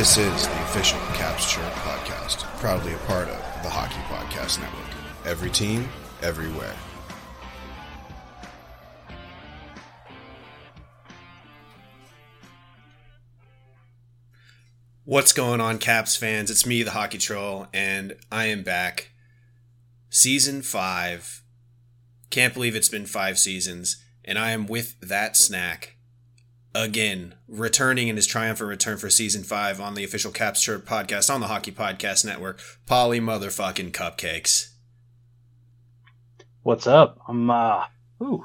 This is the official Caps Chirp podcast, proudly a part of the Hockey Podcast Network. Every team, everywhere. What's going on, Caps fans? It's me, the Hockey Troll, and I am back. Season 5. Can't believe it's been five seasons, and I am with that snack again, returning in his triumphant return for season 5 on the official Caps Chirp podcast on the Hockey Podcast Network, Paulie Motherfucking Cupcakes. What's up? I'm, uh, ooh.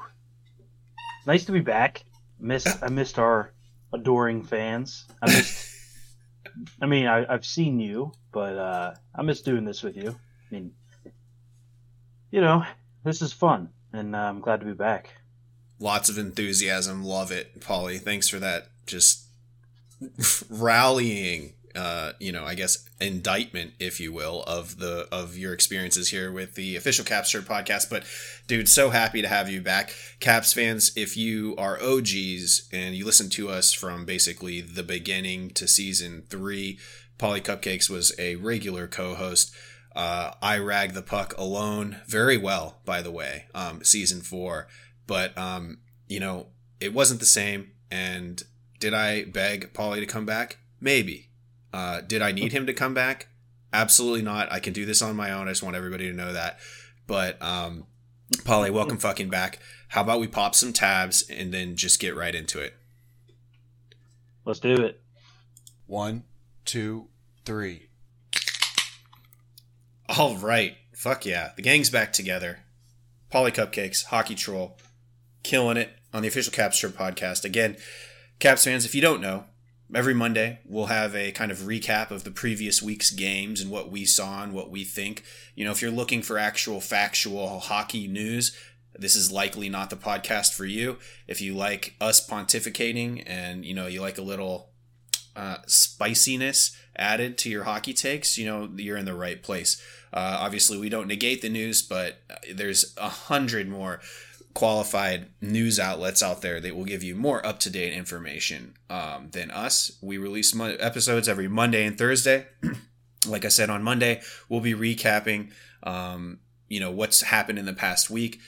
Nice to be back. Miss, I missed our adoring fans. I missed. I mean, I, I've seen you, but uh, I miss doing this with you. I mean, you know, this is fun, and uh, I'm glad to be back. Lots of enthusiasm. Love it, Paulie. Thanks for that. Just rallying. Uh, you know, I guess indictment, if you will, of the of your experiences here with the official Caps Chirp podcast. But, dude, so happy to have you back, Caps fans. If you are OGs and you listen to us from basically the beginning to season three, Paulie Cupcakes was a regular co-host. Uh, I rag the puck alone very well, by the way. Um, season four, but um, you know, it wasn't the same. And did I beg Paulie to come back? Maybe. Uh, did I need him to come back? Absolutely not. I can do this on my own. I just want everybody to know that. But um, Paulie, welcome fucking back. How about we pop some tabs and then just get right into it? Let's do it. One, two, three. All right. Fuck yeah. The gang's back together. Paulie Cupcakes, Hockey Troll, killing it on the official Caps Chirp podcast. Again, Caps fans, if you don't know, every Monday we'll have a kind of recap of the previous week's games and what we saw and what we think. You know, if you're looking for actual factual hockey news, this is likely not the podcast for you. If you like us pontificating and you know you like a little uh, spiciness added to your hockey takes, you know you're in the right place. Uh, obviously, we don't negate the news, but there's a hundred more qualified news outlets out there that will give you more up to date information um, than us. We release mo- episodes every Monday and Thursday. like I said on Monday, we'll be recapping, um, you know, what's happened in the past week.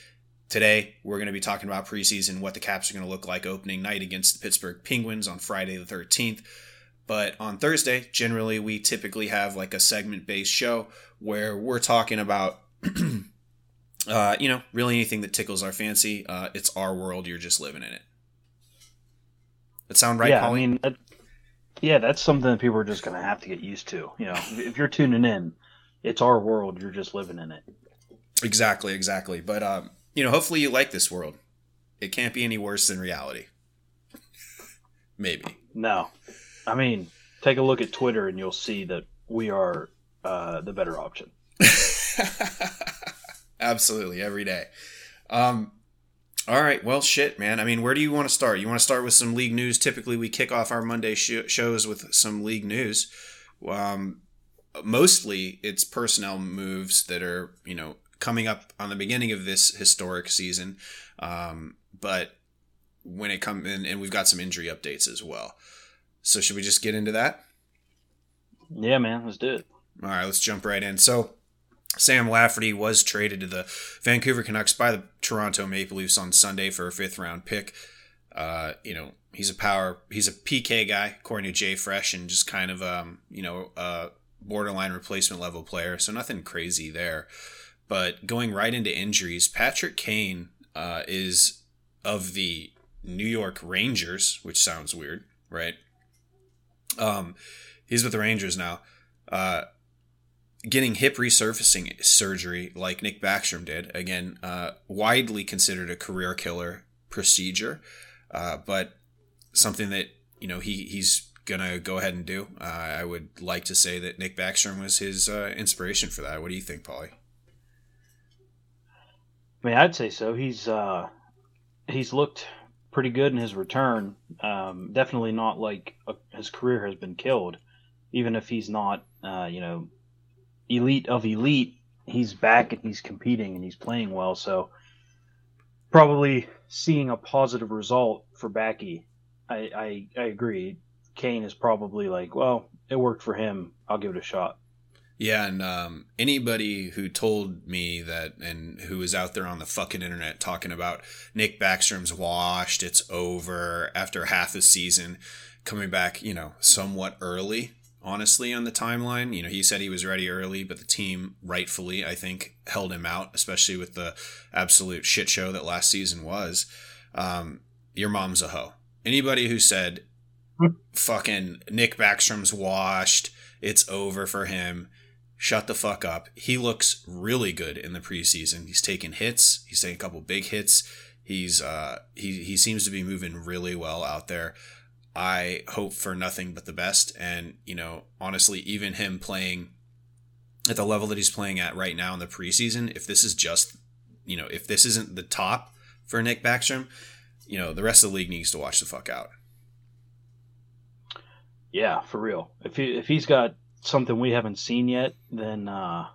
Today, we're going to be talking about preseason, what the Caps are going to look like opening night against the Pittsburgh Penguins on Friday the 13th. But on Thursday, generally, we typically have like a segment based show where we're talking about uh, you know, really anything that tickles our fancy. Uh, it's our world. You're just living in it. That sound right, yeah, Paulie? I mean, that, yeah, that's something that people are just going to have to get used to. You know, if you're tuning in, it's our world. You're just living in it. Exactly, exactly. But um, you know, hopefully you like this world. It can't be any worse than reality. Maybe. No, I mean, take a look at Twitter and you'll see that we are uh, the better option. Absolutely, every day. Um, all right, well, shit, man. I mean, where do you want to start? You want to start with some league news? Typically, we kick off our Monday sh- shows with some league news. Um, mostly, it's personnel moves that are, you know, coming up on the beginning of this historic season. Um, but when it comes in, and we've got some injury updates as well. So, should we just get into that? Yeah, man, let's do it. All right, let's jump right in. So, Sam Lafferty was traded to the Vancouver Canucks by the Toronto Maple Leafs on Sunday for a fifth round pick. Uh, you know, he's a power, he's a PK guy, according to Jay Fresh, and just kind of, um, you know, borderline replacement level player. So nothing crazy there. But going right into injuries, Patrick Kane uh, is of the New York Rangers, which sounds weird, right? Um, he's with the Rangers now. Uh, getting hip resurfacing surgery like Nick Backstrom did. Again, uh, widely considered a career killer procedure, uh, but something that you know he he's gonna go ahead and do. Uh, I would like to say that Nick Backstrom was his uh, inspiration for that. What do you think, Paulie? I mean, I'd say so. He's uh, he's looked pretty good in his return. Um, definitely not like a, his career has been killed, even if he's not, uh, you know, elite of elite. He's back and he's competing and he's playing well. So probably seeing a positive result for Backy. I, I, I agree. Kane is probably like, well, it worked for him. I'll give it a shot. Yeah, and um, anybody who told me that and who was out there on the fucking internet talking about Nick Backstrom's washed, it's over after half a season, coming back, you know, somewhat early, honestly, on the timeline. You know, he said he was ready early, but the team rightfully, I think, held him out, especially with the absolute shit show that last season was. Um, your mom's a hoe. Anybody who said fucking Nick Backstrom's washed, it's over for him shut the fuck up. He looks really good in the preseason. He's taking hits. He's taking a couple big hits. He's uh he he seems to be moving really well out there. I hope for nothing but the best and you know, honestly, even him playing at the level that he's playing at right now in the preseason, if this is just, you know, if this isn't the top for Nick Backstrom, you know, the rest of the league needs to watch the fuck out. Yeah, for real. If he if he's got something we haven't seen yet, then uh,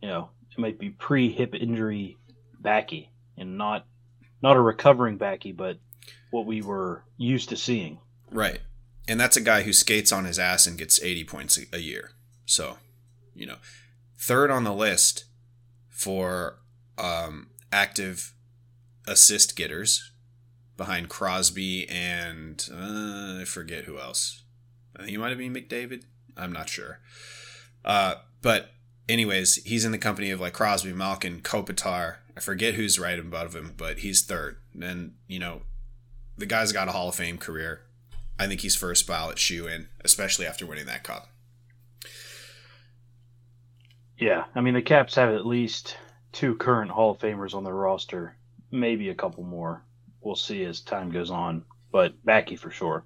you know it might be pre hip injury backy and not not a recovering backy, but what we were used to seeing. Right, and that's a guy who skates on his ass and gets eighty points a year. So, you know, third on the list for um, active assist getters behind Crosby and uh, I forget who else. I think he might have been McDavid. I'm not sure. Uh, but anyways, he's in the company of like Crosby, Malkin, Kopitar. I forget who's right above him, but he's third. And you know, the guy's got a Hall of Fame career. I think he's first ballot shoe in, especially after winning that cup. Yeah, I mean the Caps have at least two current Hall of Famers on their roster, maybe a couple more. We'll see as time goes on, but Backy for sure.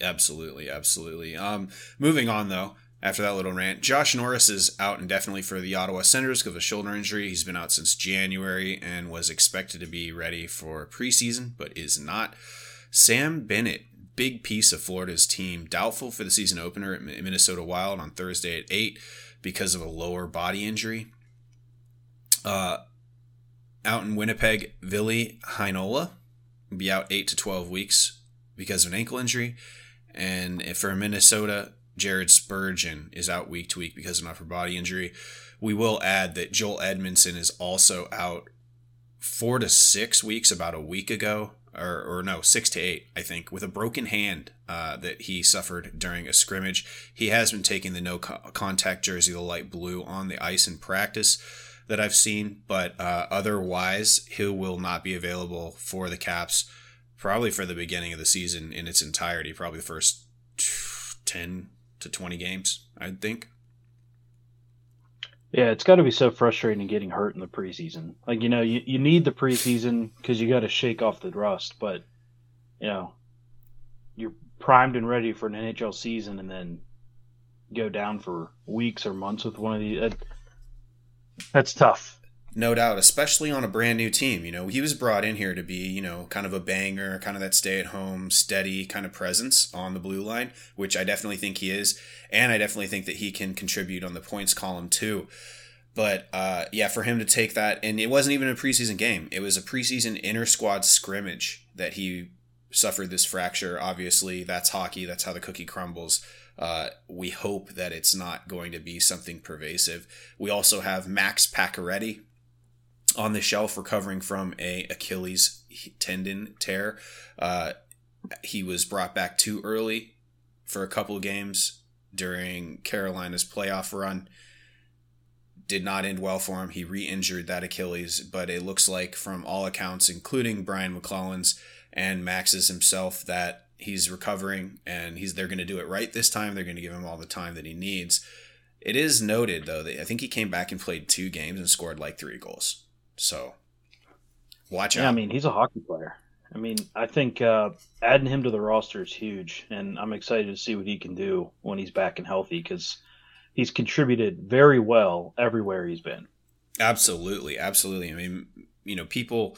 Absolutely, absolutely. Um, moving on though, after that little rant, Josh Norris is out indefinitely for the Ottawa Senators because of a shoulder injury. He's been out since January and was expected to be ready for preseason, but is not. Sam Bennett, big piece of Florida's team, doubtful for the season opener at Minnesota Wild on Thursday at eight because of a lower body injury. Uh, out in Winnipeg, Ville Heinola will be out eight to twelve weeks because of an ankle injury. And for Minnesota, Jared Spurgeon is out week to week because of an upper body injury. We will add that Joel Edmundson is also out four to six weeks, about a week ago, or, or no, six to eight, I think, with a broken hand uh, that he suffered during a scrimmage. He has been taking the no contact jersey, the light blue, on the ice in practice that I've seen, but uh, otherwise, he will not be available for the Caps probably for the beginning of the season in its entirety, probably the first 10 to 20 games, I think. Yeah, it's got to be so frustrating getting hurt in the preseason. Like, you know, you, you need the preseason because you got to shake off the rust, but, you know, you're primed and ready for an NHL season and then go down for weeks or months with one of these. that's tough. No doubt, especially on a brand new team. You know, he was brought in here to be, you know, kind of a banger, kind of that stay at home, steady kind of presence on the blue line, which I definitely think he is. And I definitely think that he can contribute on the points column too. But uh, yeah, for him to take that, and it wasn't even a preseason game, it was a preseason inter squad scrimmage that he suffered this fracture. Obviously, that's hockey, that's how the cookie crumbles. Uh, we hope that it's not going to be something pervasive. We also have Max Pacioretty, on the shelf recovering from a Achilles tendon tear. Uh, he was brought back too early for a couple games during Carolina's playoff run. Did not end well for him. He re-injured that Achilles, but it looks like from all accounts, including Brian MacLellan's and Max's himself, that he's recovering and he's they're going to do it right this time. They're going to give him all the time that he needs. It is noted though that I think he came back and played two games and scored like three goals. So watch yeah, out. I mean, he's a hockey player. I mean, I think uh, adding him to the roster is huge, and I'm excited to see what he can do when he's back and healthy because he's contributed very well everywhere he's been. Absolutely, absolutely. I mean, you know, people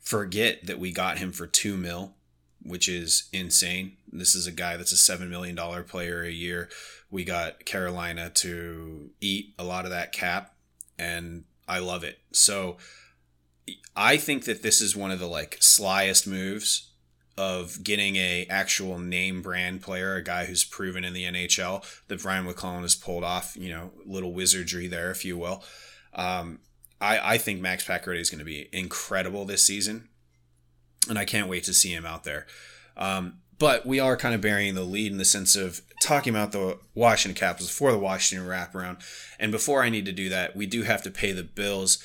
forget that we got him for two mil, which is insane. This is a guy that's a seven million dollar player a year. We got Carolina to eat a lot of that cap, and I love it. So I think that this is one of the like slyest moves of getting a actual name brand player, a guy who's proven in the NHL that Brian MacLellan has pulled off, you know, little wizardry there, if you will. Um, I, I think Max Pacioretty is going to be incredible this season, and I can't wait to see him out there. Um, but we are kind of burying the lead in the sense of talking about the Washington Capitals for the Washington wraparound. And before I need to do that, we do have to pay the bills.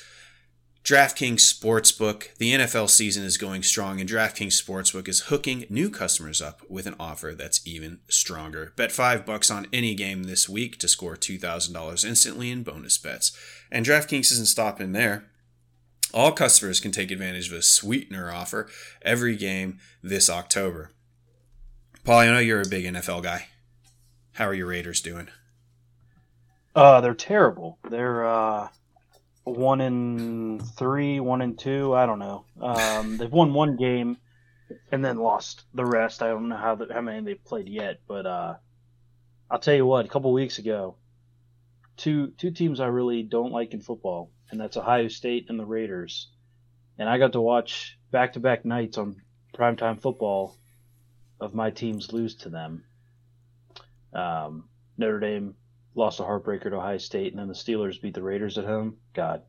DraftKings Sportsbook, the NFL season is going strong, and DraftKings Sportsbook is hooking new customers up with an offer that's even stronger. Bet five bucks on any game this week to score $2,000 instantly in bonus bets. And DraftKings isn't stopping there. All customers can take advantage of a sweetener offer every game this October. Paul, I know you're a big NFL guy. How are your Raiders doing? Uh, they're terrible. They're uh, one in three, one in two. I don't know. Um, they've won one game and then lost the rest. I don't know how the, how many they've played yet, but uh, I'll tell you what. A couple weeks ago, two two teams I really don't like in football, and that's Ohio State and the Raiders. And I got to watch back to back nights on primetime football of my teams lose to them. Um, Notre Dame lost a heartbreaker to Ohio State, and then the Steelers beat the Raiders at home. God,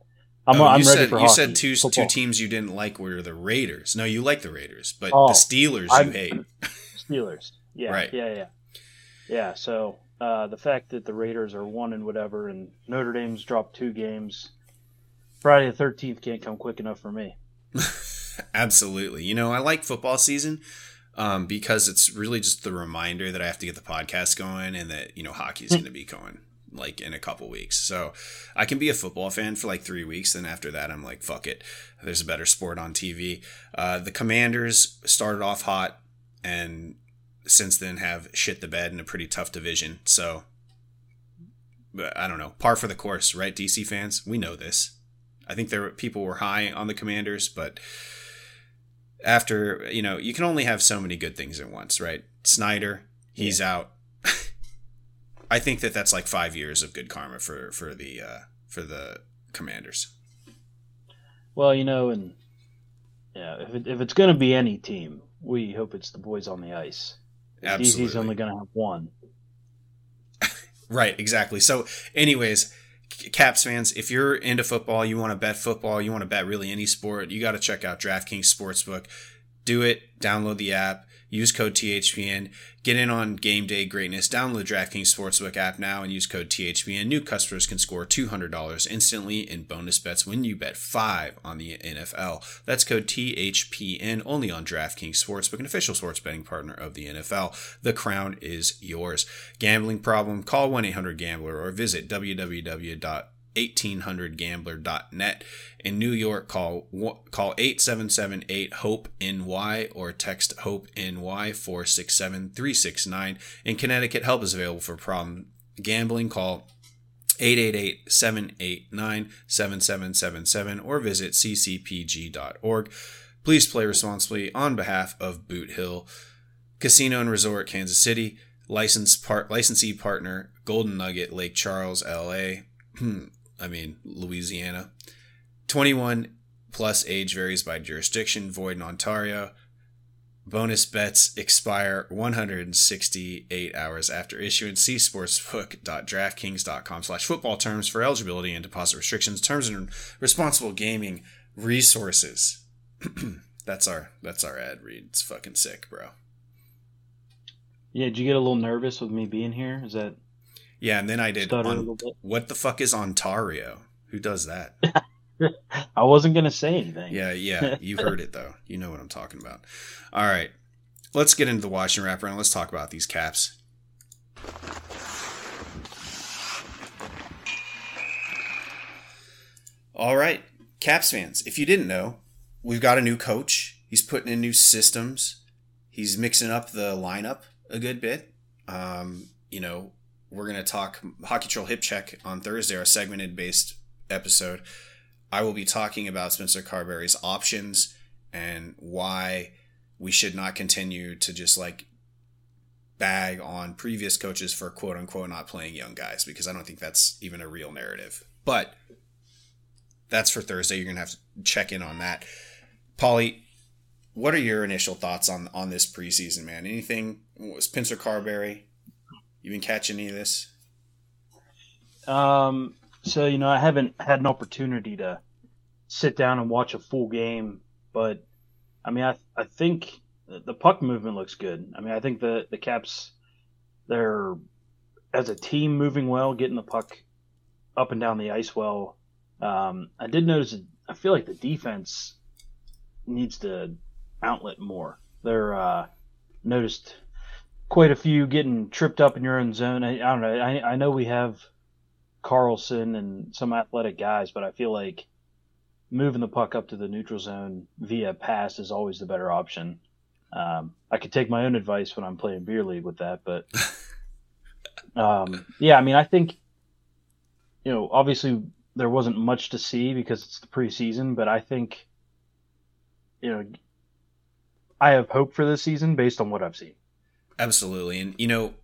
I'm, Oh, I'm you ready said, for You hockey, said two, two teams you didn't like were the Raiders. No, you like the Raiders, but Oh, the Steelers you I'm- hate. Steelers. Yeah, Right. yeah, yeah, yeah. So uh, the fact that the Raiders are one and whatever, and Notre Dame's dropped two games. Friday the Thirteenth can't come quick enough for me. Absolutely. You know, I like football season um, because it's really just the reminder that I have to get the podcast going and that, you know, hockey is going to be going like in a couple weeks. So I can be a football fan for like three weeks. Then after that, I'm like, fuck it. There's a better sport on TV. Uh, the Commanders started off hot and since then have shit the bed in a pretty tough division. So I don't know. Par for the course, right? DC fans, we know this. I think there were people were high on the Commanders, but after you know, you can only have so many good things at once, right? Snyder, he's out. I think that that's like five years of good karma for for the uh, for the Commanders. Well, you know, and yeah, if, it, if it's going to be any team, we hope it's the boys on the ice. Absolutely. DC's only going to have one. Right, exactly. So, anyways, Caps fans, if you're into football, you want to bet football, you want to bet really any sport, you got to check out DraftKings Sportsbook. Do it, download the app, use code THPN, get in on game day greatness. Download the DraftKings Sportsbook app now and use code THPN. New customers can score $200 instantly in bonus bets when you bet 5 on the NFL. That's code THPN only on DraftKings Sportsbook, an official sports betting partner of the NFL. The crown is yours. Gambling problem? Call 1-800-GAMBLER or visit www 1800gambler.net. In New York, call call 877 hope ny or text HOPE NY 467 369. In Connecticut, help is available for problem gambling. Call 888-789-7777 or visit ccpg.org. Please play responsibly on behalf of Boot Hill Casino and Resort Kansas City. License part licensee partner Golden Nugget Lake Charles LA. I mean, Louisiana. 21 plus age varies by jurisdiction, void in Ontario. Bonus bets expire 168 hours after issuance. See sportsbook.draftkings.com slash football terms for eligibility and deposit restrictions, terms and responsible gaming resources. that's our that's our ad read. It's fucking sick, bro. Yeah, did you get a little nervous with me being here? Is that Yeah, and then I did on, what the fuck is Ontario? Who does that? I wasn't going to say anything. Yeah, yeah, you heard it though. You know what I'm talking about. All right, let's get into the Washington and Let's talk about these caps. All right, Caps fans, if you didn't know, we've got a new coach. He's putting in new systems. He's mixing up the lineup a good bit. Um, you know, we're going to talk Hockey Troll Hip Check on Thursday, our segmented based episode. I will be talking about Spencer Carbery's options and why we should not continue to just like bag on previous coaches for quote unquote not playing young guys because I don't think that's even a real narrative. But that's for Thursday. You're going to have to check in on that. Paulie, what are your initial thoughts on on this preseason, man? Anything? Spencer Carbery, you been catching any of this? Um, so you know, I haven't had an opportunity to sit down and watch a full game, but I mean, I I think the puck movement looks good. I mean, I think the the Caps they're as a team moving well, getting the puck up and down the ice well. Um, I did notice. I feel like the defense needs to outlet more. They're uh, noticed quite a few getting tripped up in your own zone. I, I don't know. I, I know we have Carlson and some athletic guys, but I feel like moving the puck up to the neutral zone via pass is always the better option. Um, I could take my own advice when I'm playing beer league with that, but um, yeah, I mean, I think you know, obviously there wasn't much to see because it's the preseason, but I think you know, I have hope for this season based on what I've seen. Absolutely, and you know,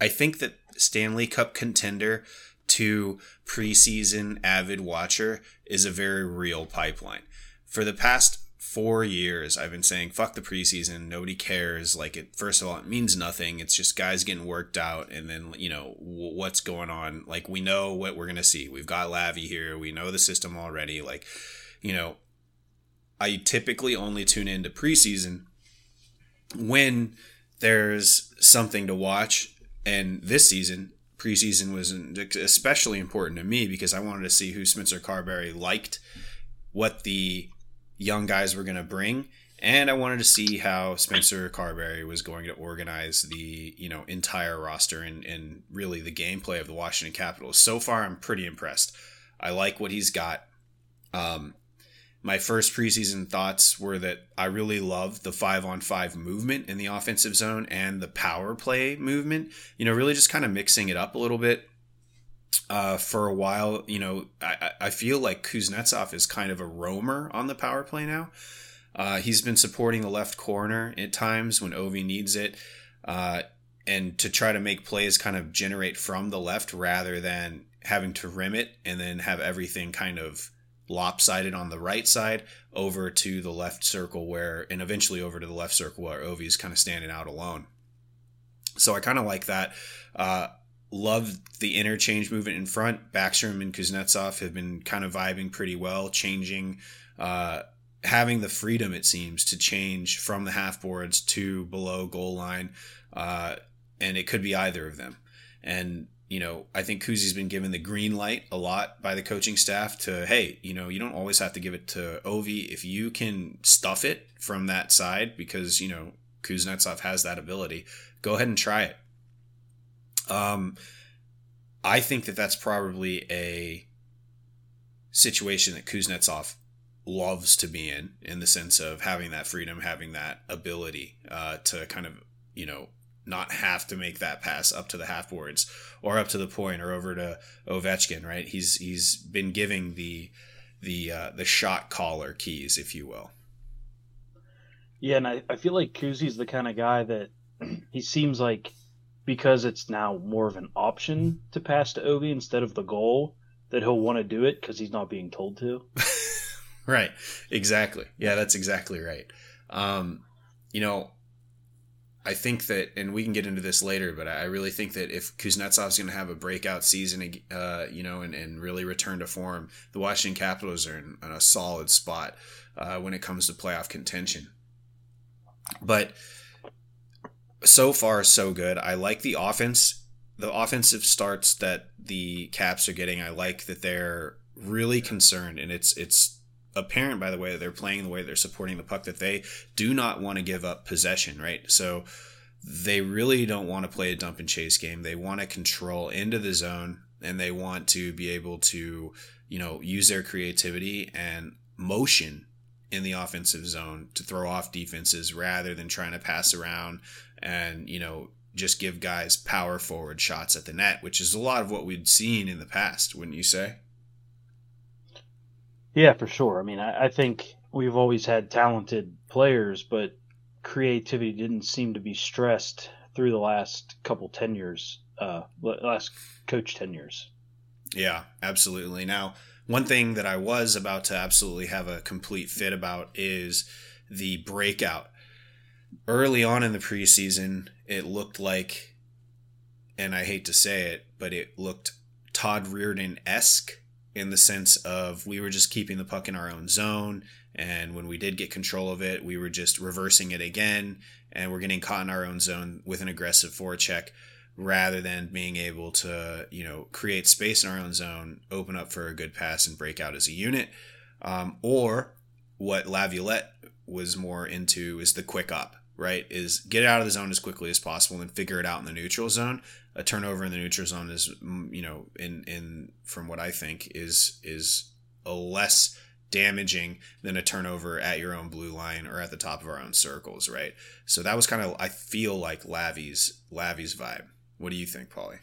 I think that Stanley Cup contender to preseason avid watcher is a very real pipeline. For the past four years, I've been saying, fuck the preseason. Nobody cares. Like, it, first of all, it means nothing. It's just guys getting worked out. And then, you know, w- what's going on. Like, we know what we're going to see. We've got Lavi here. We know the system already. Like, you know, I typically only tune into preseason when there's something to watch. And this season, preseason was especially important to me because I wanted to see who Spencer Carbery liked, what the young guys were going to bring, and I wanted to see how Spencer Carbery was going to organize the you know entire roster and, and really the gameplay of the Washington Capitals. So far, I'm pretty impressed. I like what he's got. Um, my first preseason thoughts were that I really love the five on five movement in the offensive zone and the power play movement. You know, really just kind of mixing it up a little bit. Uh, for a while, you know, I, I feel like Kuznetsov is kind of a roamer on the power play now. Uh, he's been supporting the left corner at times when Ovi needs it, uh, and to try to make plays kind of generate from the left rather than having to rim it and then have everything kind of lopsided on the right side over to the left circle where and eventually over to the left circle where Ovi is kind of standing out alone. So I kind of like that. Uh, love the interchange movement in front. Backstrom and Kuznetsov have been kind of vibing pretty well, changing, uh, having the freedom it seems to change from the half boards to below goal line, uh, and it could be either of them. And you know, I think Kuzi's been given the green light a lot by the coaching staff to, hey, you know, you don't always have to give it to Ovi. If you can stuff it from that side, because, you know, Kuznetsov has that ability, go ahead and try it. Um, I think that that's probably a situation that Kuznetsov loves to be in, in the sense of having that freedom, having that ability uh, to kind of, you know, not have to make that pass up to the half boards or up to the point or over to Ovechkin, right? He's he's been giving the the uh, the shot caller keys, if you will. Yeah, and I, I feel like Kuzi's the kind of guy that he seems like because it's now more of an option to pass to Ovi instead of the goal that he'll want to do it because he's not being told to. right. Exactly. Yeah, that's exactly right. Um, you know, I think that, and we can get into this later, but I really think that if Kuznetsov's going to have a breakout season, uh, you know, and, and really return to form, the Washington Capitals are in, in a solid spot uh, when it comes to playoff contention. But so far, so good. I like the offense, the offensive starts that the Caps are getting. I like that they're really concerned, and it's it's apparent by the way that they're playing, the way they're supporting the puck, that they do not want to give up possession, right? So they really don't want to play a dump and chase game. They want to control into the zone and they want to be able to, you know, use their creativity and motion in the offensive zone to throw off defenses rather than trying to pass around and, you know, just give guys power forward shots at the net, which is a lot of what we'd seen in the past, wouldn't you say? Yeah, for sure. I mean, I, I think we've always had talented players, but creativity didn't seem to be stressed through the last couple tenures, uh, last coach tenures. Yeah, absolutely. Now, one thing that I was about to absolutely have a complete fit about is the breakout. Early on in the preseason, it looked like, and I hate to say it, but it looked Todd Reirden esque in the sense of we were just keeping the puck in our own zone. And when we did get control of it, we were just reversing it again. And we're getting caught in our own zone with an aggressive forecheck rather than being able to, you know, create space in our own zone, open up for a good pass and break out as a unit. Um, or what Laviolette was more into is the quick up, right? Is get out of the zone as quickly as possible and figure it out in the neutral zone. A turnover in the neutral zone is, mm, you know, in in from what I think is is a less damaging than a turnover at your own blue line or at the top of our own circles, right? So that was kind of I feel like Lavi's Lavi's vibe. What do you think, Paulie?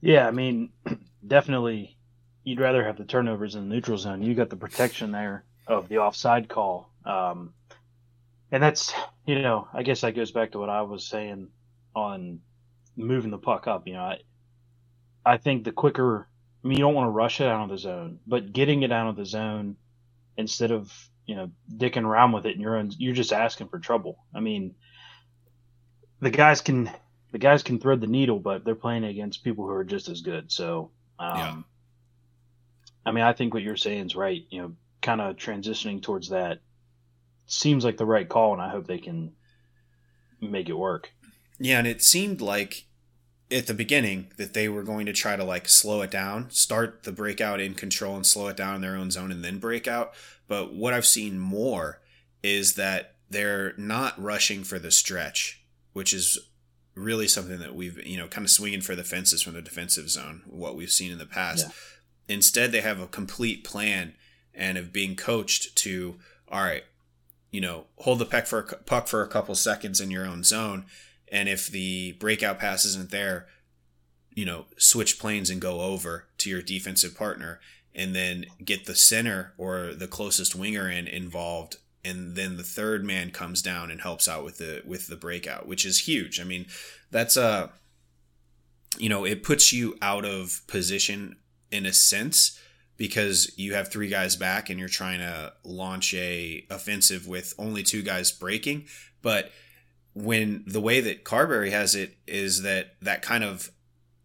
Yeah, I mean, definitely you'd rather have the turnovers in the neutral zone. You got the protection there of the offside call. Um, and that's, you know, I guess that goes back to what I was saying on moving the puck up. You know, I, I think the quicker, I mean, you don't want to rush it out of the zone, but getting it out of the zone instead of, you know, dicking around with it in your own, you're just asking for trouble. I mean, the guys can, the guys can thread the needle, but they're playing against people who are just as good. So, um, yeah. I mean, I think what you're saying is right. You know, kind of transitioning towards that seems like the right call, and I hope they can make it work. Yeah, and it seemed like at the beginning that they were going to try to like slow it down, start the breakout in control and slow it down in their own zone and then break out. But what I've seen more is that they're not rushing for the stretch, which is really something that we've, you know, kind of swinging for the fences from the defensive zone, what we've seen in the past. Yeah. Instead, they have a complete plan and of being coached to, all right, you know, hold the puck for a, puck for a couple seconds in your own zone, and if the breakout pass isn't there, you know, switch planes and go over to your defensive partner, and then get the center or the closest winger in involved. And then the third man comes down and helps out with the with the breakout which is huge. I mean that's a uh, you know it puts you out of position in a sense because you have three guys back and you're trying to launch a offensive with only two guys breaking. But when the way that carbery has it is that that kind of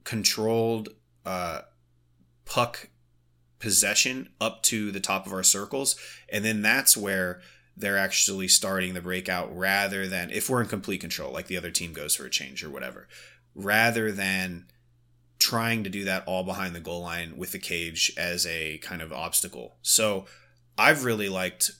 controlled uh, puck possession up to the top of our circles and then that's where they're actually starting the breakout rather than if we're in complete control like the other team goes for a change or whatever rather than trying to do that all behind the goal line with the cage as a kind of obstacle. So I've really liked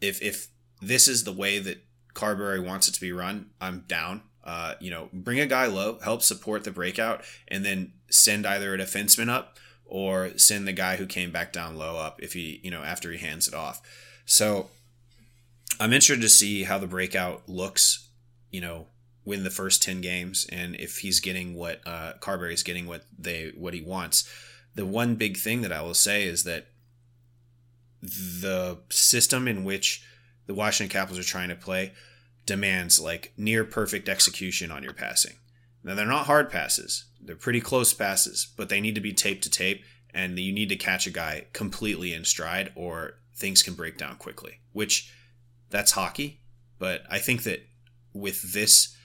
if if this is the way that Carbery wants it to be run, I'm down. Uh, you know, bring a guy low, help support the breakout, and then send either a defenseman up or send the guy who came back down low up if he, you know, after he hands it off. So I'm interested to see how the breakout looks, you know, win the first 10 games and if he's getting what uh, Carbery's getting what they what he wants. The one big thing that I will say is that the system in which the Washington Capitals are trying to play demands like near perfect execution on your passing. Now they're not hard passes. They're pretty close passes, but they need to be tape to tape and you need to catch a guy completely in stride or things can break down quickly, which that's hockey, but I think that with this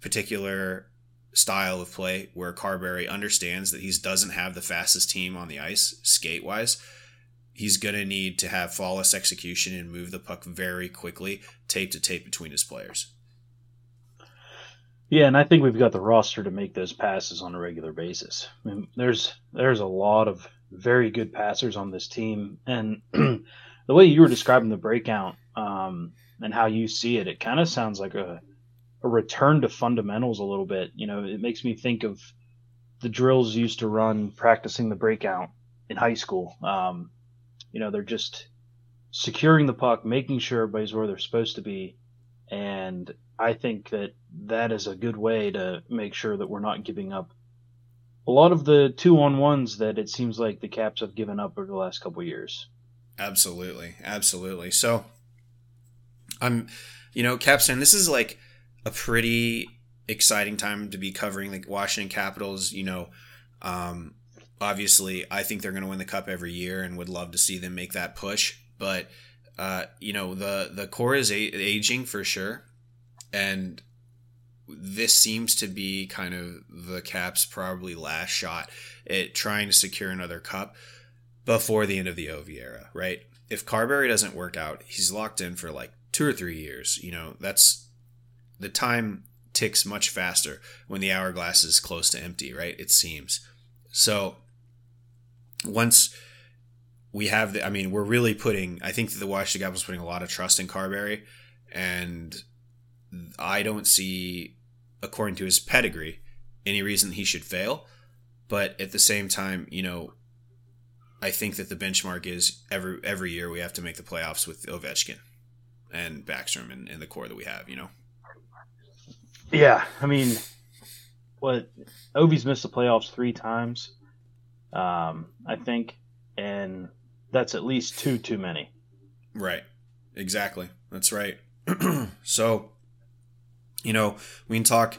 particular style of play where Carbery understands that he doesn't have the fastest team on the ice skate wise. He's going to need to have flawless execution and move the puck very quickly, tape to tape between his players. Yeah, and I think we've got the roster to make those passes on a regular basis. I mean, there's there's a lot of very good passers on this team, and the way you were describing the breakout um, and how you see it, it kind of sounds like a a return to fundamentals a little bit. You know, it makes me think of the drills used to run practicing the breakout in high school. Um, you know, they're just securing the puck, making sure everybody's where they're supposed to be. And I think that that is a good way to make sure that we're not giving up a lot of the two on ones that it seems like the Caps have given up over the last couple years. Absolutely. Absolutely. So I'm, you know, Capstan, this is like a pretty exciting time to be covering the Washington Capitals. You know, um, obviously, I think they're going to win the cup every year and would love to see them make that push. But Uh, you know the the core is a- aging for sure, and this seems to be kind of the Caps' probably last shot at trying to secure another cup before the end of the Ovi era, right? If Carbery doesn't work out, he's locked in for like two or three years. You know, that's the time ticks much faster when the hourglass is close to empty, right? It seems. So once we have the, I mean, we're really putting, I think the Washington Capitals putting a lot of trust in Carbery, and I don't see, according to his pedigree, any reason he should fail. But at the same time, you know, I think that the benchmark is every every year we have to make the playoffs with Ovechkin and Backstrom and, and the core that we have, you know. Yeah, I mean, what Ovi's missed the playoffs three times, um, I think, and that's at least two too many. Right. Exactly. That's right. so, you know, we can talk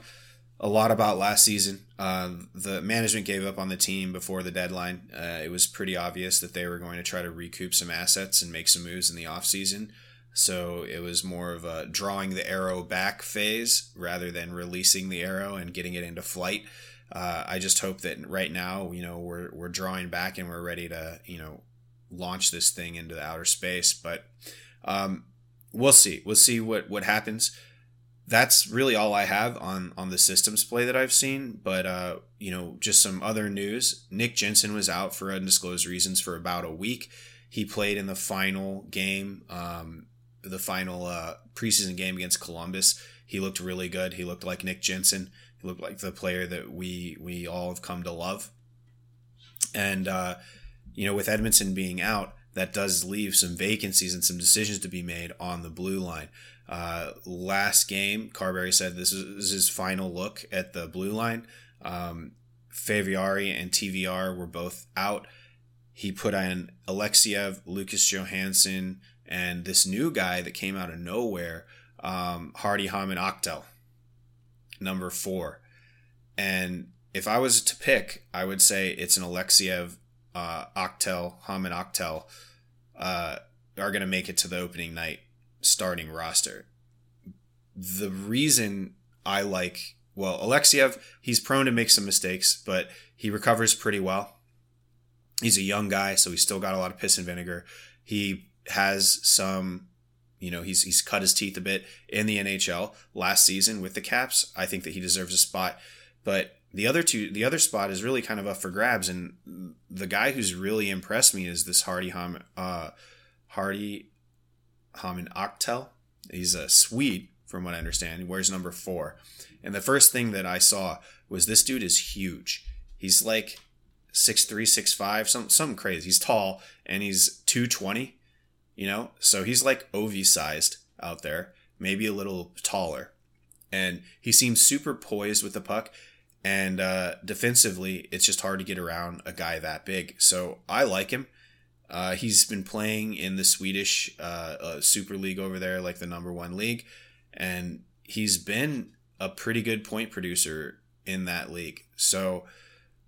a lot about last season. Uh, the management gave up on the team before the deadline. Uh, it was pretty obvious that they were going to try to recoup some assets and make some moves in the offseason. So it was more of a drawing the arrow back phase rather than releasing the arrow and getting it into flight. Uh, I just hope that right now, you know, we're, we're drawing back and we're ready to, you know, launch this thing into the outer space. But um, we'll see. We'll see what, what happens that's really all I have on on the systems play that I've seen. But uh, you know, just some other news. Nick Jensen was out for undisclosed reasons for about a week. He played in the final game, um, the final uh, preseason game against Columbus. He looked really good. He looked like Nick Jensen. He looked like the player that we we all have come to love. And uh, you know, with Edmundson being out, that does leave some vacancies and some decisions to be made on the blue line. Uh, last game, Carbery said this is his final look at the blue line. Um, Fehervary and TVR were both out. He put in Alexeyev, Lucas Johansen, and this new guy that came out of nowhere, um, Hardy Häman Aktell, number four. And if I was to pick, I would say it's an Alexeyev, uh, Aktell, Häman Aktell, uh, are going to make it to the opening night starting roster. The reason I like, well, Alexeyev, he's prone to make some mistakes, but he recovers pretty well. He's a young guy, so he's still got a lot of piss and vinegar. He has some, you know, he's he's cut his teeth a bit in the NHL last season with the Caps. I think that he deserves a spot, but the other two, the other spot is really kind of up for grabs. And the guy who's really impressed me is this Hardy Ham, uh, Hardy Häman Aktell. He's a Swede, from what I understand. He wears number four. And the first thing that I saw was this dude is huge. He's like six three, six five, some something crazy. He's tall and he's two twenty. You know, so he's like Ovi sized out there, maybe a little taller. And he seems super poised with the puck. And uh, defensively, it's just hard to get around a guy that big. So I like him. Uh, he's been playing in the Swedish uh, uh, Super League over there, like the number one league, and he's been a pretty good point producer in that league. So,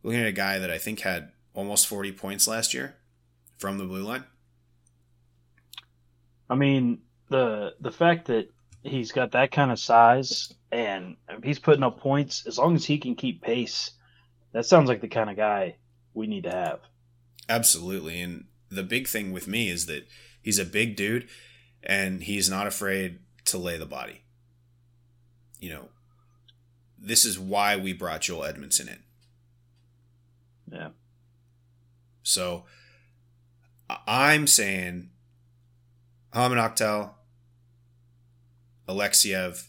looking at a guy that I think had almost 40 points last year from the blue line. I mean, the the fact that he's got that kind of size and he's putting up points as long as he can keep pace, that sounds like the kind of guy we need to have. Absolutely, and the big thing with me is that he's a big dude and he's not afraid to lay the body. You know, this is why we brought Joel Edmundson in. Yeah. So I'm saying Häman Aktell, Alexeyev,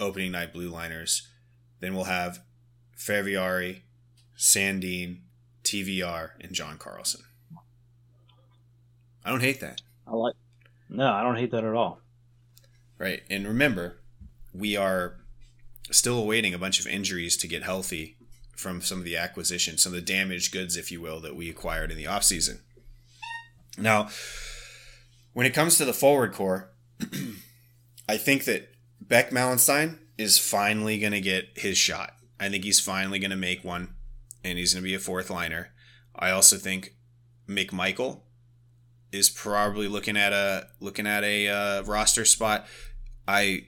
opening night blue liners. Then we'll have Fehervary, Sandin, TVR, and John Carlson. I don't hate that. I like. No, I don't hate that at all. Right. And remember, we are still awaiting a bunch of injuries to get healthy from some of the acquisitions, some of the damaged goods, if you will, that we acquired in the offseason. Now, when it comes to the forward core, I think that Beck Malenstyn is finally going to get his shot. I think he's finally going to make one, and he's going to be a fourth liner. I also think McMichael is probably looking at a looking at a uh, roster spot. I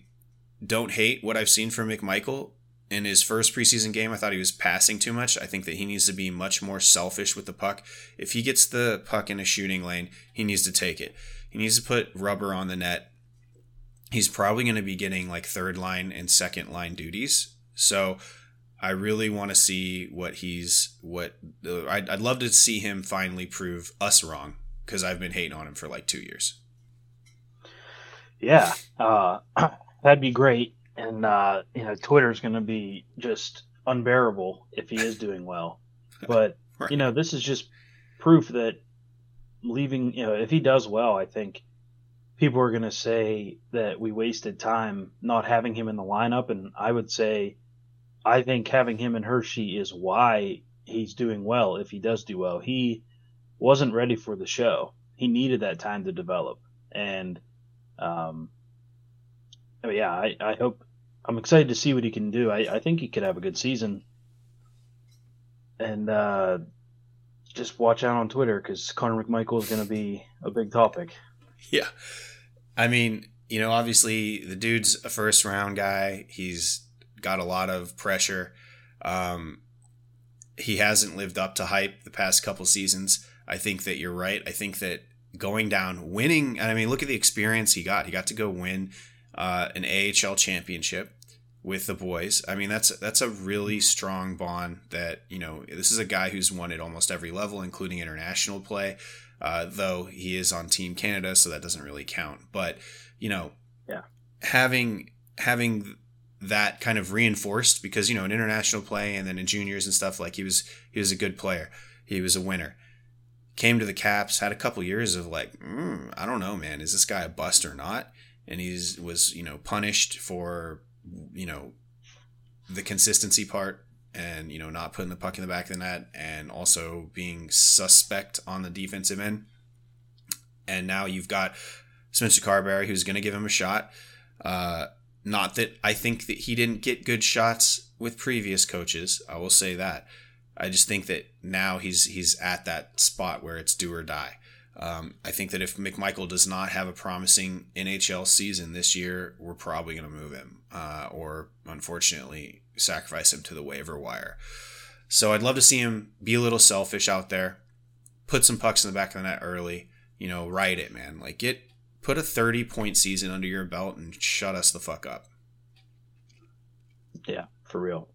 don't hate what I've seen from McMichael in his first preseason game. I thought he was passing too much. I think that he needs to be much more selfish with the puck. If he gets the puck in a shooting lane, he needs to take it. He needs to put rubber on the net. He's probably going to be getting like third line and second line duties. So I really want to see what he's what I'd, I'd love to see him finally prove us wrong because I've been hating on him for like two years. Yeah, uh, that'd be great. And uh, you know, Twitter's going to be just unbearable if he is doing well. But right. you know, this is just proof that leaving. You know, if he does well, I think people are going to say that we wasted time not having him in the lineup, and I would say I think having him in Hershey is why he's doing well. If he does do well, he wasn't ready for the show. He needed that time to develop, and um, yeah, I, I hope I'm excited to see what he can do. I, I think he could have a good season, and uh, just watch out on Twitter because Connor McMichael is going to be a big topic. Yeah, I mean, you know, obviously the dude's a first round guy. He's got a lot of pressure. Um, he hasn't lived up to hype the past couple seasons. I think that you're right. I think that going down, winning, and I mean, look at the experience he got. He got to go win uh, an AHL championship with the boys. I mean, that's that's a really strong bond. That you know, this is a guy who's won at almost every level, including international play. Uh, though he is on Team Canada, so that doesn't really count. But you know, yeah, having having that kind of reinforced because you know in international play and then in juniors and stuff like he was he was a good player he was a winner came to the caps had a couple years of like mm, i don't know man is this guy a bust or not and he's was you know punished for you know the consistency part and you know not putting the puck in the back of the net and also being suspect on the defensive end and now you've got spencer carbery who's going to give him a shot uh, not that I think that he didn't get good shots with previous coaches. I will say that. I just think that now he's he's at that spot where it's do or die. Um, I think that if McMichael does not have a promising NHL season this year, we're probably going to move him, uh, or unfortunately sacrifice him to the waiver wire. So I'd love to see him be a little selfish out there, put some pucks in the back of the net early. You know, ride it, man. Like get put a 30 point season under your belt and shut us the fuck up. Yeah, for real.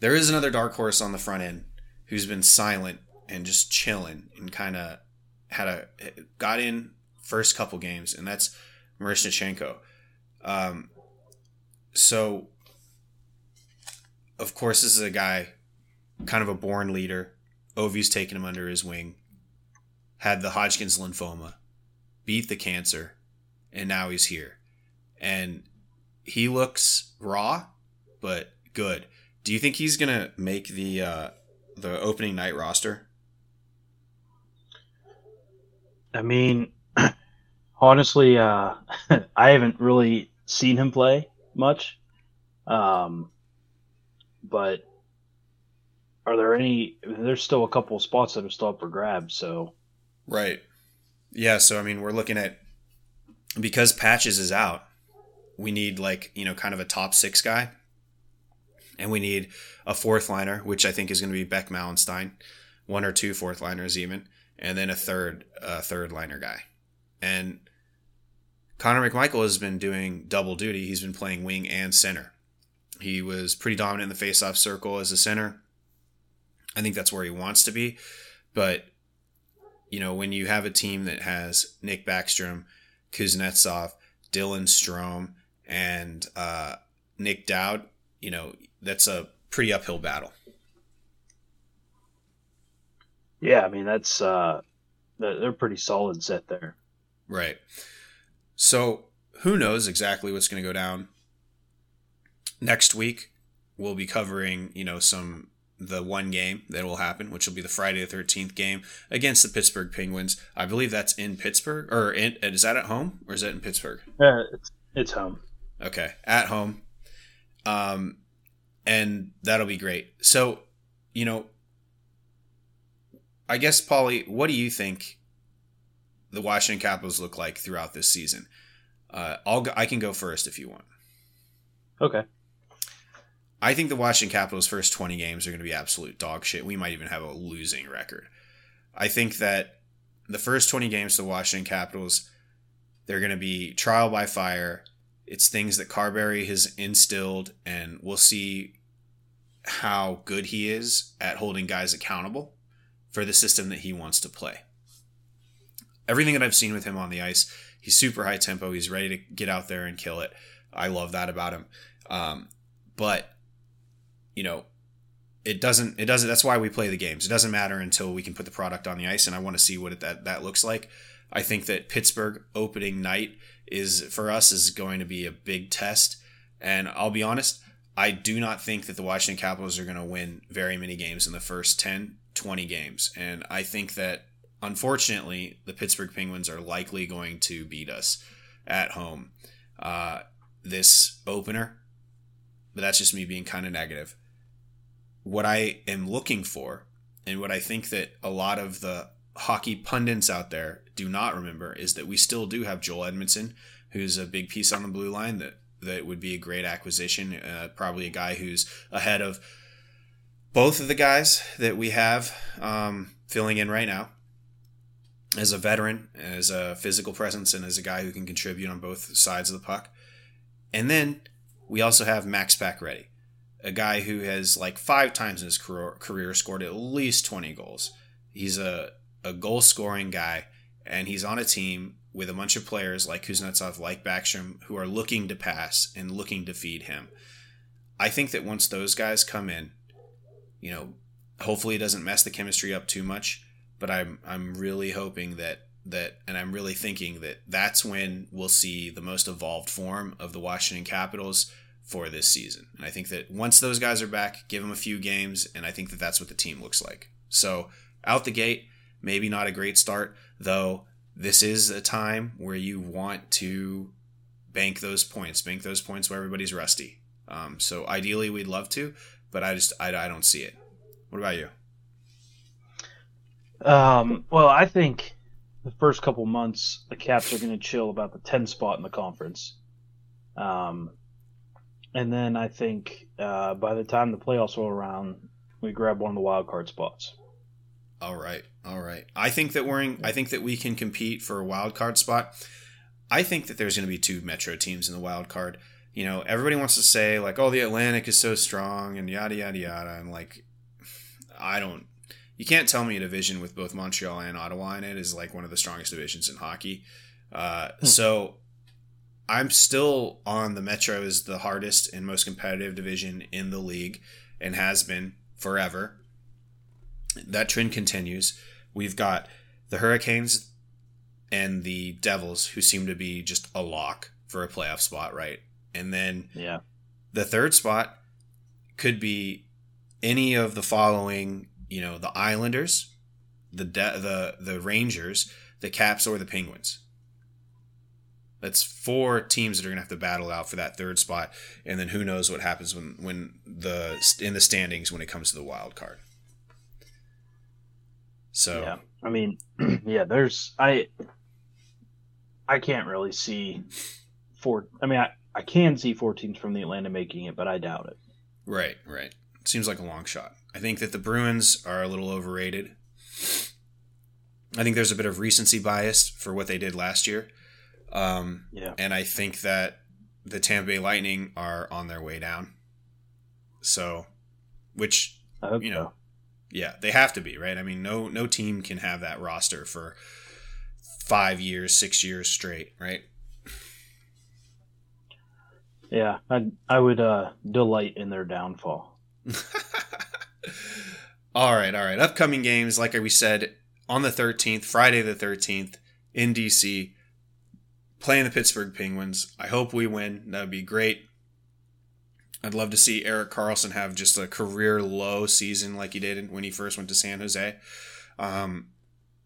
There is another dark horse on the front end who's been silent and just chilling and kind of had a got in first couple games, and that's Miroshnichenko. Um, so, of course, this is a guy, kind of a born leader. Ovi's taken him under his wing. Had the Hodgkin's lymphoma beat the cancer, and now he's here. And he looks raw, but good. Do you think he's gonna make the uh, the opening night roster? I mean, honestly, uh, I haven't really seen him play much. Um, but are there any? There's still a couple of spots that are still up for grabs. So, right. Yeah, so I mean, we're looking at because Patches is out, we need like, you know, kind of a top six guy. And we need a fourth liner, which I think is going to be Beck Malenstyn, one or two fourth liners even, and then a third uh, third liner guy. And Connor McMichael has been doing double duty. He's been playing wing and center. He was pretty dominant in the faceoff circle as a center. I think that's where he wants to be, but you know, when you have a team that has Nick Backstrom, Kuznetsov, Dylan Strome, and uh, Nic Dowd, you know, that's a pretty uphill battle. Yeah, I mean that's uh, they're pretty solid set there. Right. So who knows exactly what's going to go down next week? We'll be covering, you know, some the one game that will happen, which will be the Friday the 13th game against the Pittsburgh Penguins. I believe that's in Pittsburgh, or in, is that at home, or is that in Pittsburgh? Uh, it's, it's home. Okay, at home. Um, and that'll be great. So, you know, I guess, Paulie, what do you think the Washington Capitals look like throughout this season. Uh, I'll go, I can go first if you want. Okay. I think the Washington Capitals' first 20 games are going to be absolute dog shit. We might even have a losing record. I think that the first 20 games of the Washington Capitals, they're going to be trial by fire. It's things that Carbery has instilled, and we'll see how good he is at holding guys accountable for the system that he wants to play. Everything that I've seen with him on the ice, he's super high tempo. He's ready to get out there and kill it. I love that about him. Um, but you know, it doesn't. It doesn't. That's why we play the games. It doesn't matter until we can put the product on the ice, and I want to see what it, that that looks like. I think that Pittsburgh opening night is for us is going to be a big test, and I'll be honest. I do not think that the Washington Capitals are going to win very many games in the first 10, 20 games. And I think that unfortunately, the Pittsburgh Penguins are likely going to beat us at home uh, this opener. But that's just me being kind of negative. What I am looking for, and what I think that a lot of the hockey pundits out there do not remember, is that we still do have Joel Edmundson, who's a big piece on the blue line that that would be a great acquisition. Uh, probably a guy who's ahead of both of the guys that we have um, filling in right now as a veteran, as a physical presence, and as a guy who can contribute on both sides of the puck. And then we also have Max Pacioretty, a guy who has like five times in his career scored at least 20 goals. He's a, a goal scoring guy, and he's on a team with a bunch of players like Kuznetsov, like Backstrom, who are looking to pass and looking to feed him. I think that once those guys come in, you know, hopefully it doesn't mess the chemistry up too much. But I'm I'm really hoping that that and I'm really thinking that that's when we'll see the most evolved form of the Washington Capitals for this season. And I think that once those guys are back, give them a few games, and I think that that's what the team looks like. So out the gate, maybe not a great start, though this is a time where you want to bank those points, bank those points where everybody's rusty. Um, so ideally, we'd love to, but I just I, I don't see it. What about you? Um, well, I think the first couple months the Caps are going to chill about the 10 spot in the conference. Um, and then I think uh, by the time the playoffs roll around, we grab one of the wild card spots. All right, all right. I think that we're in, I think that we can compete for a wild card spot. I think that there's going to be two Metro teams in the wild card. You know, everybody wants to say like, "Oh, the Atlantic is so strong," and yada yada yada. And like, I don't. You can't tell me a division with both Montreal and Ottawa in it is like one of the strongest divisions in hockey. Uh, hmm. So I'm still on the Metro as the hardest and most competitive division in the league and has been forever that trend continues. We've got the Hurricanes and the Devils, who seem to be just a lock for a playoff spot, right? And then yeah, the third spot could be any of the following. You know, the Islanders, the De- the the Rangers, the Caps, or the Penguins. That's four teams that are gonna have to battle out for that third spot, and then who knows what happens when when the in the standings when it comes to the wild card. So yeah, I mean, yeah, there's I I can't really see four. I mean, I I can see four teams from the Atlanta making it, but I doubt it. Right, right. Seems like a long shot. I think that the Bruins are a little overrated. I think there's a bit of recency bias for what they did last year. Um, yeah. And I think that the Tampa Bay Lightning are on their way down. So, which, you know, so. Yeah, they have to be right. I mean, no no team can have that roster for five years, six years straight, right? Yeah, I I would uh, delight in their downfall. all right, all right. Upcoming games, like we said, on the thirteenth, Friday the thirteenth, in DC, playing the Pittsburgh Penguins. I hope we win. That would be great. I'd love to see Erik Karlsson have just a career low season like he did when he first went to San Jose. Um,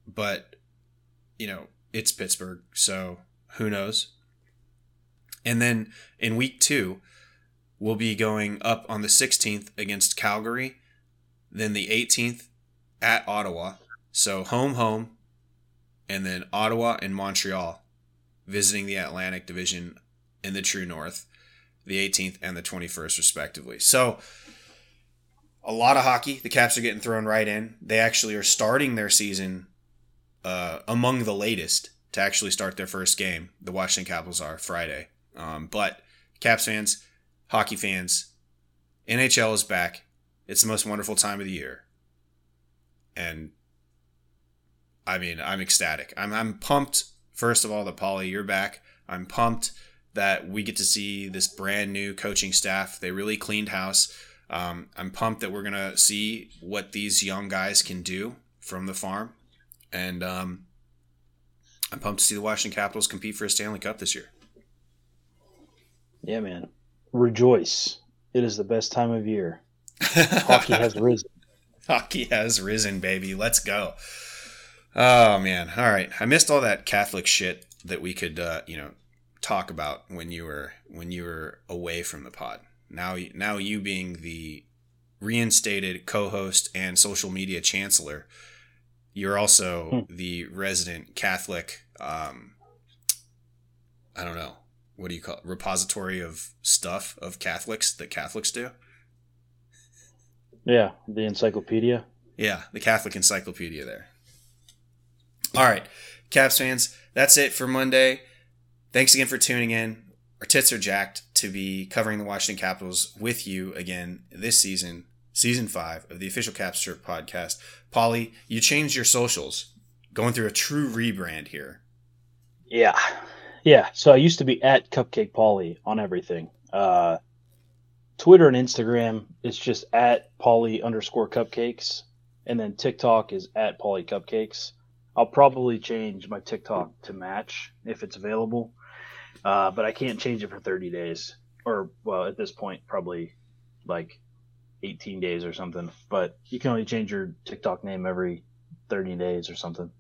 but, you know, it's Pittsburgh, so who knows? And then in week two, we'll be going up on the 16th against Calgary, then the 18th at Ottawa. So home, home, and then Ottawa and Montreal visiting the Atlantic Division in the True North, the 18th and the 21st, respectively. So, a lot of hockey. The Caps are getting thrown right in. They actually are starting their season uh, among the latest to actually start their first game. The Washington Capitals are Friday. Um, but Caps fans, hockey fans, NHL is back. It's the most wonderful time of the year. And I mean, I'm ecstatic. I'm, I'm pumped, first of all, that Paulie, you're back. I'm pumped that we get to see this brand new coaching staff. They really cleaned house. Um, I'm pumped that we're going to see what these young guys can do from the farm. And um, I'm pumped to see the Washington Capitals compete for a Stanley Cup this year. Yeah, man. Rejoice. It is the best time of year. Hockey has risen. Hockey has risen, baby. Let's go. Oh man. All right. I missed all that Catholic shit that we could uh, you know, talk about when you were when you were away from the pod. Now now you being the reinstated co-host and social media chancellor, you're also hmm. the resident Catholic um I don't know. What do you call it? repository of stuff of Catholics that Catholics do? Yeah, the encyclopedia. Yeah, the Catholic encyclopedia there. All right, Caps fans, that's it for Monday. Thanks again for tuning in. Our tits are jacked to be covering the Washington Capitals with you again this season, season five of the official Caps Chirp podcast. Paulie, you changed your socials, going through a true rebrand here. Yeah, yeah. So I used to be at Cupcake Paulie on everything. Uh, Twitter and Instagram is just at Paulie underscore cupcakes. And then TikTok is at Paulie Cupcakes. I'll probably change my TikTok to match if it's available. Uh, but I can't change it for 30 days. Or, well, at this point, probably like 18 days or something. But you can only change your TikTok name every 30 days or something.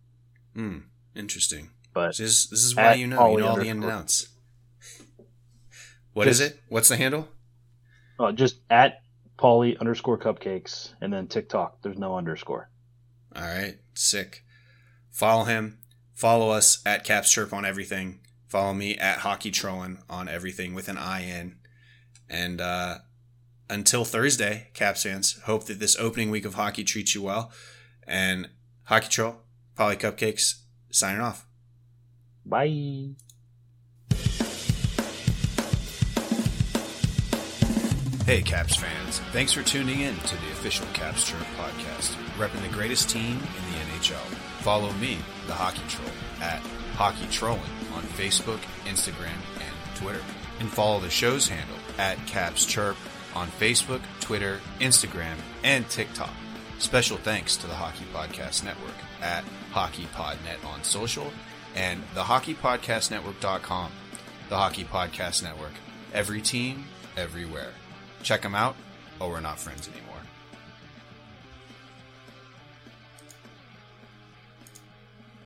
Hmm. Interesting. But this is, this is why you know, you know all the ins and outs. What just, is it? What's the handle? Uh, just at Paulie underscore cupcakes and then TikTok. There's no underscore. All right, sick. Follow him. Follow us at Caps Chirp on everything. Follow me at Hockey Trolling on everything with an I in. And uh, until Thursday, Caps fans, hope that this opening week of hockey treats you well. And Hockey Troll, Paulie Cupcakes, signing off. Bye. Hey, Caps fans. Thanks for tuning in to the official Caps Chirp podcast, repping the greatest team in the NHL. Follow me, the Hockey Troll, at Hockey Trolling on Facebook, Instagram, and Twitter. And follow the show's handle at Caps Chirp on Facebook, Twitter, Instagram, and TikTok. Special thanks to the Hockey Podcast Network at Hockey HockeyPodNet on social and the HockeyPodcastNetwork.com. The Hockey Podcast Network. Every team, everywhere. Check them out, or we're not friends anymore.